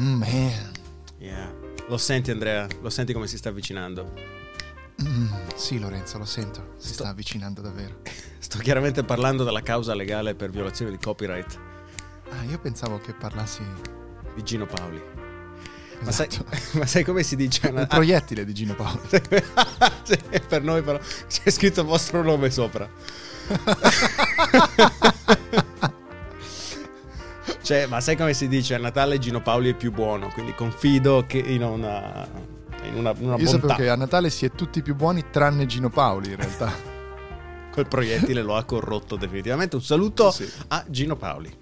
Mm, man. Yeah. Lo senti Andrea? Lo senti come si sta avvicinando? Mm, sì, Lorenzo, lo sento. Si Sto- sta avvicinando davvero. Sto chiaramente parlando della causa legale per violazione di copyright Ah, io pensavo che parlassi. di Gino Paoli. Ma, sai, Esatto. ma sai come si dice? Il proiettile di Gino Paolo. Sì, per noi però c'è scritto il vostro nome sopra. Cioè, ma sai come si dice? A Natale Gino Paoli è più buono, quindi confido che in una, in una, una Io sapevo bontà. che a Natale si è tutti più buoni tranne Gino Paoli, in realtà. Quel proiettile lo ha corrotto definitivamente. Un saluto Sì. a Gino Paoli.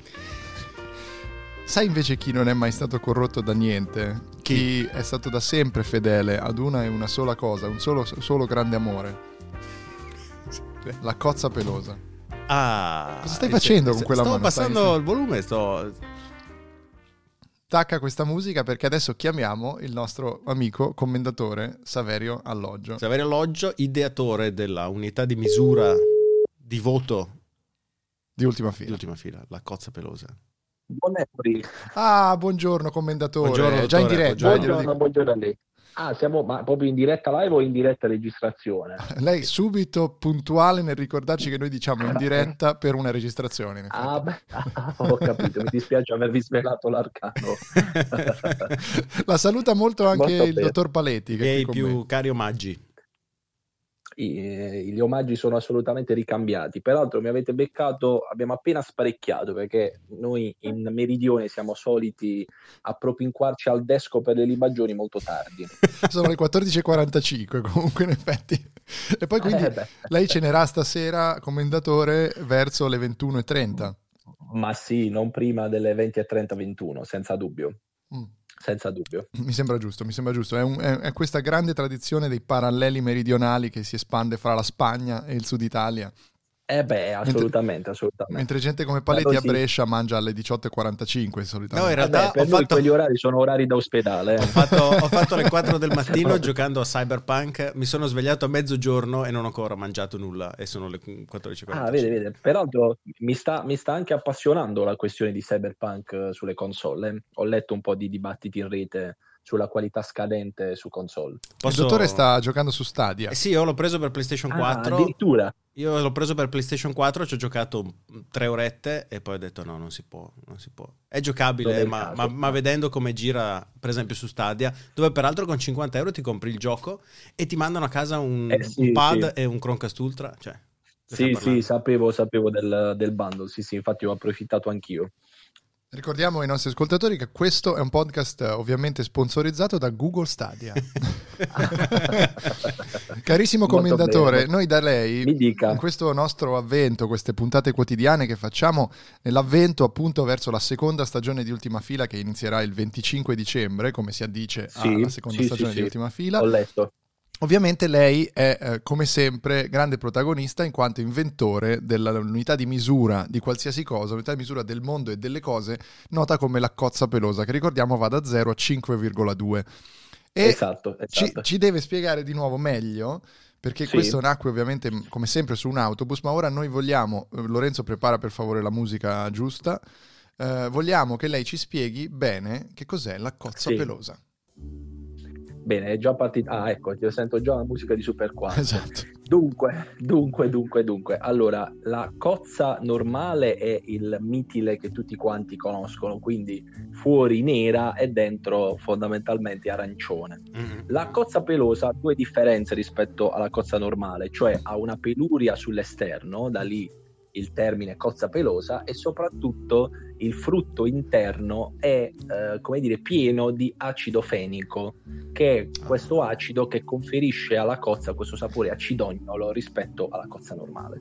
Sai invece chi non è mai stato corrotto da niente? Chi, è stato da sempre fedele ad una e una sola cosa, un solo, solo grande amore. La cozza pelosa. Ah, Cosa stai eh, facendo con quella sto mano? passando Stai- il volume, sto... Tacca questa musica perché adesso chiamiamo il nostro amico commendatore Saverio Alloggio. Saverio Alloggio, ideatore della unità di misura di voto Di ultima di fila. ultima fila, la cozza pelosa. Buon. Ah, buongiorno commendatore. Buongiorno, Già in diretta. Buongiorno, buongiorno a lei. Ah, siamo ma proprio in diretta live o in diretta registrazione? Lei subito puntuale nel ricordarci che noi diciamo in diretta per una registrazione. Ah, beh, ah, ho capito, mi dispiace avervi svelato l'arcano. La saluta molto anche Molto il bene. dottor Paletti. Che è e qui i con più me. cari omaggi. I- eh, gli omaggi sono assolutamente ricambiati. Peraltro mi avete beccato, abbiamo appena sparecchiato perché noi in meridione siamo soliti appropinquarci al desco per le libagioni molto tardi. Sono le 14.45 comunque in effetti. E poi quindi Eh, beh. lei cenerà stasera commendatore verso le 21.30. Ma sì, non prima delle 20.30 21, senza dubbio, Mm. Senza dubbio. Mi sembra giusto, mi sembra giusto. È, un- è- è questa grande tradizione dei paralleli meridionali che si espande fra la Spagna e il sud Italia. Eh beh, assolutamente, assolutamente. Mentre gente come Paletti a sì. Brescia mangia alle 18.45 solitamente. No, in realtà Vabbè, per ho fatto- quegli orari sono orari da ospedale. eh. Ho fatto, ho fatto le 4 del mattino giocando a Cyberpunk, mi sono svegliato a mezzogiorno e non ho ancora mangiato nulla e sono le 14.45. Ah, vede, vede. Peraltro mi sta, mi sta anche appassionando la questione di Cyberpunk eh, sulle console. eh. Ho letto un po' di dibattiti in rete sulla qualità scadente su console. Il Posso- dottore sta giocando su Stadia. Eh sì, io l'ho preso per PlayStation Ah, 4. addirittura. Io l'ho preso per PlayStation 4, ci ho giocato tre orette e poi ho detto no, non si può, non si può. È giocabile, il ma, ma- ma vedendo come gira, per esempio su Stadia, dove peraltro con 50 euro ti compri il gioco e ti mandano a casa un, Eh sì, un pad sì. e un Chromecast Ultra. Cioè, Sì, sì, sapevo, sapevo del, del bundle. Sì, sì, infatti ho approfittato anch'io. Ricordiamo ai nostri ascoltatori che questo è un podcast eh, ovviamente sponsorizzato da Google Stadia. Carissimo commendatore, noi da lei, in questo nostro avvento, queste puntate quotidiane che facciamo nell'avvento appunto verso la seconda stagione di Ultima Fila che inizierà il 25 dicembre, come si addice Sì, alla seconda sì, stagione sì, di. Ultima Fila. Ho letto. Ovviamente lei è, eh, come sempre, grande protagonista in quanto inventore dell'unità di misura di qualsiasi cosa, unità di misura del mondo e delle cose, nota come la cozza pelosa, che ricordiamo va da 0 a 5,2. E esatto, ci, esatto. ci deve spiegare di nuovo meglio, perché Sì. questo nacque ovviamente come sempre su un autobus, ma ora noi vogliamo, eh, Lorenzo prepara per favore la musica giusta, eh, vogliamo che lei ci spieghi bene che cos'è la cozza Sì. pelosa. Bene, è già partita. Ah, ecco, ti sento già la musica di Super 4. Esatto. Dunque, dunque, dunque, dunque. Allora, la cozza normale è il mitile che tutti quanti conoscono, quindi fuori nera e dentro fondamentalmente arancione. Mm. La cozza pelosa ha due differenze rispetto alla cozza normale, cioè ha una peluria sull'esterno, da lì il termine cozza pelosa, e soprattutto il frutto interno è, eh, come dire, pieno di acido fenico, che è questo acido che conferisce alla cozza questo sapore acidognolo rispetto alla cozza normale.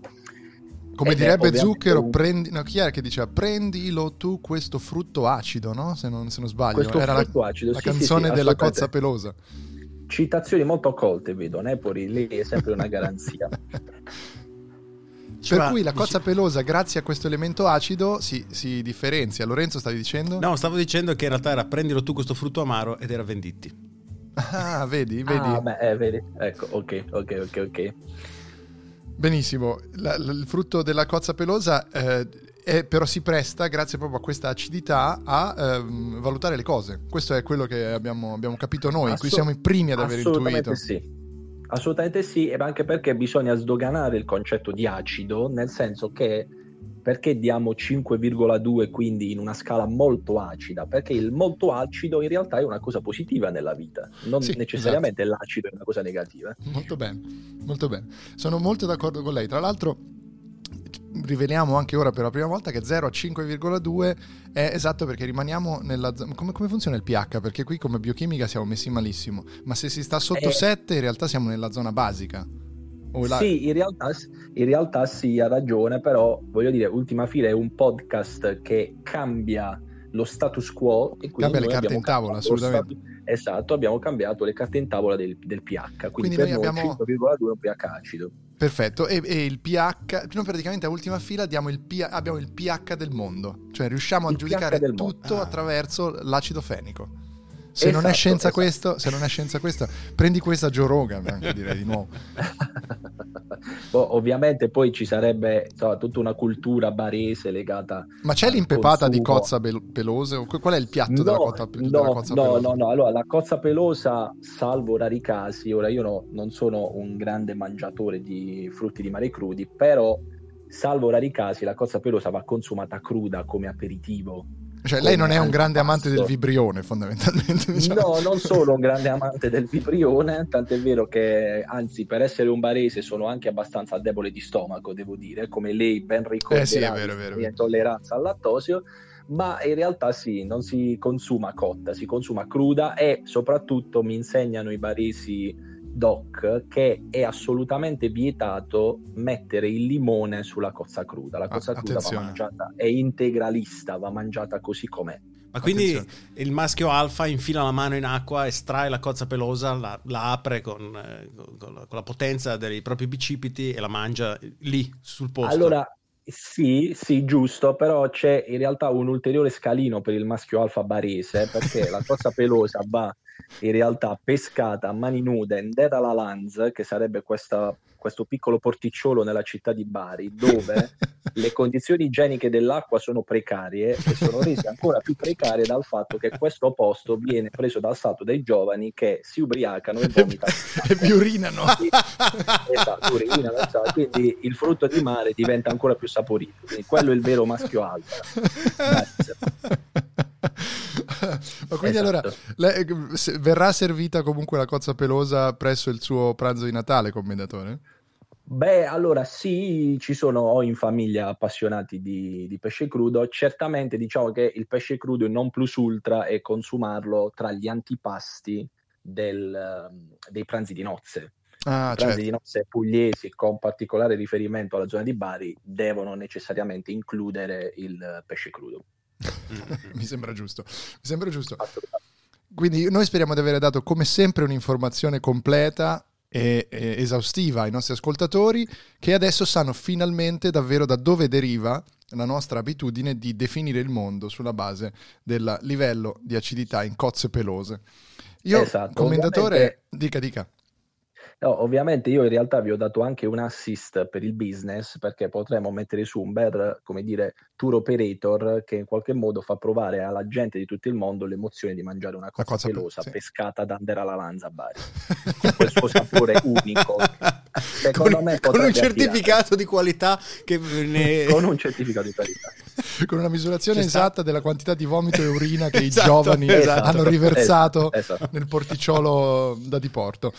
Come Ed direbbe Zucchero, un- prendi, no, chi era che diceva prendilo tu questo frutto acido, no? Se non, se non sbaglio, Questo era la, frutto acido, la sì, sì, canzone sì, della assolutamente. cozza pelosa. Citazioni molto colte, vedo, Nepori, lì è sempre una garanzia. Per Cioè, cui la cozza pelosa, grazie a questo elemento acido, si, si differenzia. Lorenzo stavi dicendo? No, stavo dicendo che in realtà era prendilo tu questo frutto amaro ed era venditti. Ah, vedi, vedi. Ah, beh, eh, vedi. Ecco, ok, ok, ok, ok. Benissimo. La- la- il frutto della cozza pelosa eh, eh, però si presta, grazie proprio a questa acidità, a ehm, valutare le cose. Questo è quello che abbiamo, abbiamo capito noi, Assu- qui siamo i primi ad aver assolutamente intuito. sì. Assolutamente sì, e anche perché bisogna sdoganare il concetto di acido, nel senso che perché diamo 5,2 quindi in una scala molto acida? Perché il molto acido in realtà è una cosa positiva nella vita, non Sì, necessariamente l'acido è una cosa negativa. Molto bene, molto bene. Sono molto d'accordo con lei. Tra l'altro, riveliamo anche ora per la prima volta che 0 a 5,2 è esatto perché rimaniamo nella zona. Come, come funziona il pH? Perché qui come biochimica siamo messi malissimo, ma se si sta sotto Eh. 7 in realtà siamo nella zona basica. La- Sì, in realtà, in realtà sì, ha ragione, però voglio dire, Ultima Fila è un podcast che cambia lo status quo e quindi Cambia le carte in tavola, assolutamente. Esatto, abbiamo cambiato le carte in tavola del, del pH, quindi, Quindi per noi noi abbiamo- 5,2 è un pH acido. Perfetto, e, e il pH, noi praticamente a ultima fila diamo il P- abbiamo il pH del mondo, cioè riusciamo a Il giudicare pH tutto Ah. attraverso l'acido fenico. Se non è Esatto, scienza esatto. questo, se non è scienza questa, prendi questa Joe Rogan, anche direi di nuovo. Boh, ovviamente poi ci sarebbe insomma, tutta una cultura barese legata Ma c'è l'impepata di cozza pel- pelose? O que- Qual è il piatto della, No, cozza, pe- della no, cozza no, pelosa? no, no, allora la cozza pelosa, salvo rari casi, ora io no- non sono un grande mangiatore di frutti di mare crudi, però salvo rari casi la cozza pelosa va consumata cruda come aperitivo. Cioè, lei non è un grande amante del vibrione, fondamentalmente. Diciamo. No, non sono un grande amante del vibrione, tant'è vero che, anzi, per essere un barese sono anche abbastanza debole di stomaco, devo dire, come lei ben ricorderà, Eh sì, è vero, è vero, intolleranza al lattosio, ma in realtà sì, non si consuma cotta, si consuma cruda e soprattutto mi insegnano i baresi doc che è assolutamente vietato mettere il limone sulla cozza cruda. La cozza cruda va mangiata, è integralista, va mangiata così com'è. Ma quindi Attenzione. il maschio alfa infila la mano in acqua, estrae la cozza pelosa, la, la apre con, eh, con con la potenza dei propri bicipiti e la mangia lì sul posto. Allora, sì, sì, giusto, però c'è in realtà un ulteriore scalino per il maschio alfa barese, perché la cozza pelosa va in realtà pescata a mani nude in Dera la Lanz, che sarebbe questa- questo piccolo porticciolo nella città di Bari, dove le condizioni igieniche dell'acqua sono precarie e sono rese ancora più precarie dal fatto che questo posto viene preso d'assalto dai giovani che si ubriacano e vomitano. e vi urinano. Esatto, urinano, esatto. quindi il frutto di mare diventa ancora più saporito. Quindi quello è il vero maschio alfa. Ma quindi Esatto. allora se- verrà servita comunque la cozza pelosa presso il suo pranzo di Natale, commendatore? Beh, allora sì, ci sono ho in famiglia appassionati di, di pesce crudo. Certamente diciamo che il pesce crudo il non plus ultra è consumarlo tra gli antipasti del, ehm, dei pranzi di nozze. Ah, I pranzi certo. di nozze pugliesi, con particolare riferimento alla zona di Bari, devono necessariamente includere il pesce crudo. Mi sembra giusto. Mi sembra giusto. Quindi noi speriamo di aver dato come sempre un'informazione completa e, e esaustiva ai nostri ascoltatori che adesso sanno finalmente davvero da dove deriva la nostra abitudine di definire il mondo sulla base del livello di acidità in cozze pelose. Io, Esatto, commendatore, ovviamente- dica dica. No, ovviamente io in realtà vi ho dato anche un assist per il business perché potremmo mettere su un bel, come dire, tour operator che in qualche modo fa provare alla gente di tutto il mondo l'emozione di mangiare una cosa pe- pelosa sì. pescata da Andera alla Lanza a Bari. Con quel suo sapore unico. Secondo con, me con un certificato di qualità che ne... con un certificato di qualità. Con una misurazione sta. esatta della quantità di vomito e urina che Esatto, i giovani esatto, hanno riversato esatto, nel porticciolo da diporto.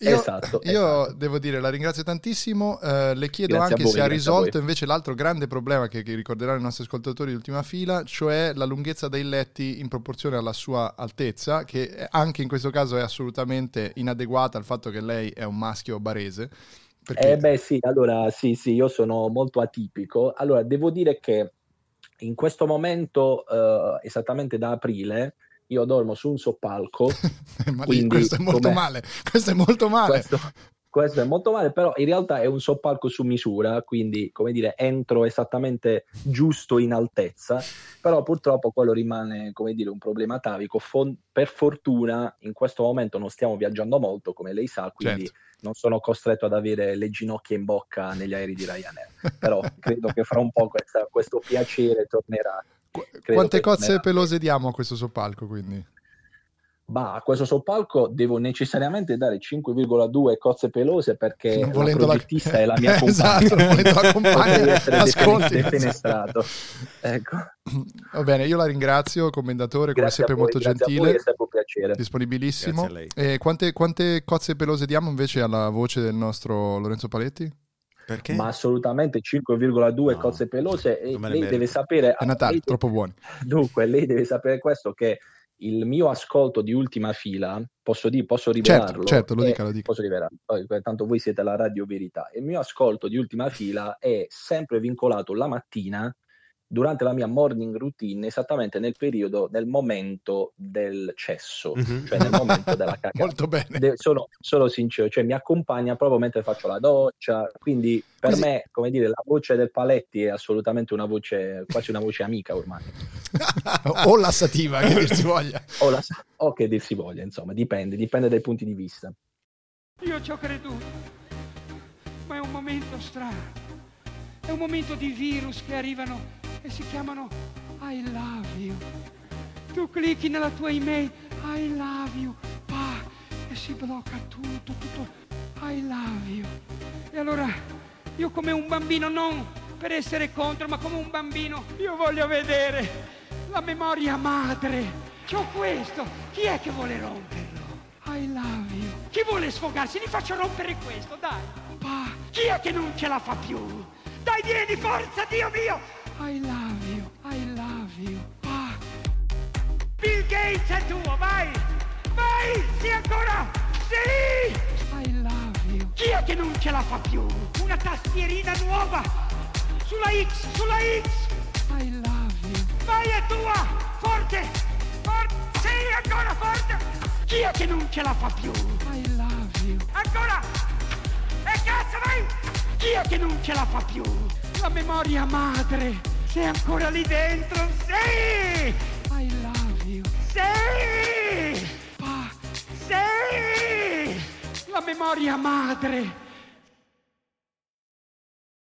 Io, Esatto, io esatto. devo dire, la ringrazio tantissimo. eh, le chiedo Grazie anche voi, se ha risolto invece l'altro grande problema che, che ricorderanno i nostri ascoltatori di ultima fila, cioè la lunghezza dei letti in proporzione alla sua altezza, che anche in questo caso è assolutamente inadeguata al fatto che lei è un maschio barese. Perché Eh beh sì, allora sì, sì, io sono molto atipico. Allora, devo dire che in questo momento, eh, esattamente da aprile, io dormo su un soppalco, Ma quindi questo è molto com'è? male. Questo è molto male. questo, questo è molto male, però in realtà è un soppalco su misura, quindi come dire, entro esattamente giusto in altezza, però purtroppo quello rimane, come dire, un problema atavico. Fon- per fortuna in questo momento non stiamo viaggiando molto, come lei sa, quindi certo. non sono costretto ad avere le ginocchia in bocca negli aerei di Ryanair, però credo che fra un po' questa, questo piacere tornerà. Qu- quante cozze tornerà. pelose diamo a questo soppalco, quindi? Bah, a questo soppalco devo necessariamente dare 5,2 cozze pelose perché non la progettista la... è la mia compagna. esatto, non la compagna. essere Ascolti. defenestrato. Ecco. Va bene, io la ringrazio, commendatore, come grazie sempre voi, molto gentile. è sempre un piacere. Disponibilissimo. E quante, quante cozze pelose diamo invece alla voce del nostro Lorenzo Paletti? Perché? Ma assolutamente 5,2 no, cozze pelose e lei merito. deve sapere... È Natale, lei, troppo buoni. Dunque, lei deve sapere questo che il mio ascolto di ultima fila, posso, dire, posso certo, rivelarlo? Certo, certo lo dica, lo dica. Posso rivelarlo, poi, tanto voi siete la radio verità. Il mio ascolto di ultima fila è sempre vincolato la mattina durante la mia morning routine esattamente nel periodo, nel momento del cesso, mm-hmm. cioè nel momento della cacca. Molto bene. De- sono, sono, sincero, cioè mi accompagna proprio mentre faccio la doccia, quindi per Così. me, come dire, la voce del Paletti è assolutamente una voce, quasi una voce amica ormai. o lassativa, che dir si voglia. O, la, o che dir si voglia, insomma, dipende, dipende dai punti di vista. Io ci ho creduto, ma è un momento strano. È un momento di virus che arrivano e si chiamano I love you. Tu clicchi nella tua email I love you, pa, e si blocca tutto, tutto I love you. E allora io come un bambino, non per essere contro, ma come un bambino, io voglio vedere la memoria madre. C'ho questo, chi è che vuole romperlo? I love you. Chi vuole sfogarsi? Gli faccio rompere questo, dai. Pa, chi è che non ce la fa più? Dai, vieni, forza, Dio mio! I love you, I love you. Ah. Bill Gates è tuo, vai! Vai! Sì ancora! Sì! I love you. Chi è che non ce la fa più? Una tastierina nuova! Sulla X, sulla X! I love you. Vai è tua! Forte! Forte! Sì, ancora forte! Chi è che non ce la fa più? I love you. Ancora! E cazzo, vai! Chi è che non ce la fa più? La memoria madre! Sei ancora lì dentro? Sì! I love you! Sì! Pa! Sì! La memoria madre!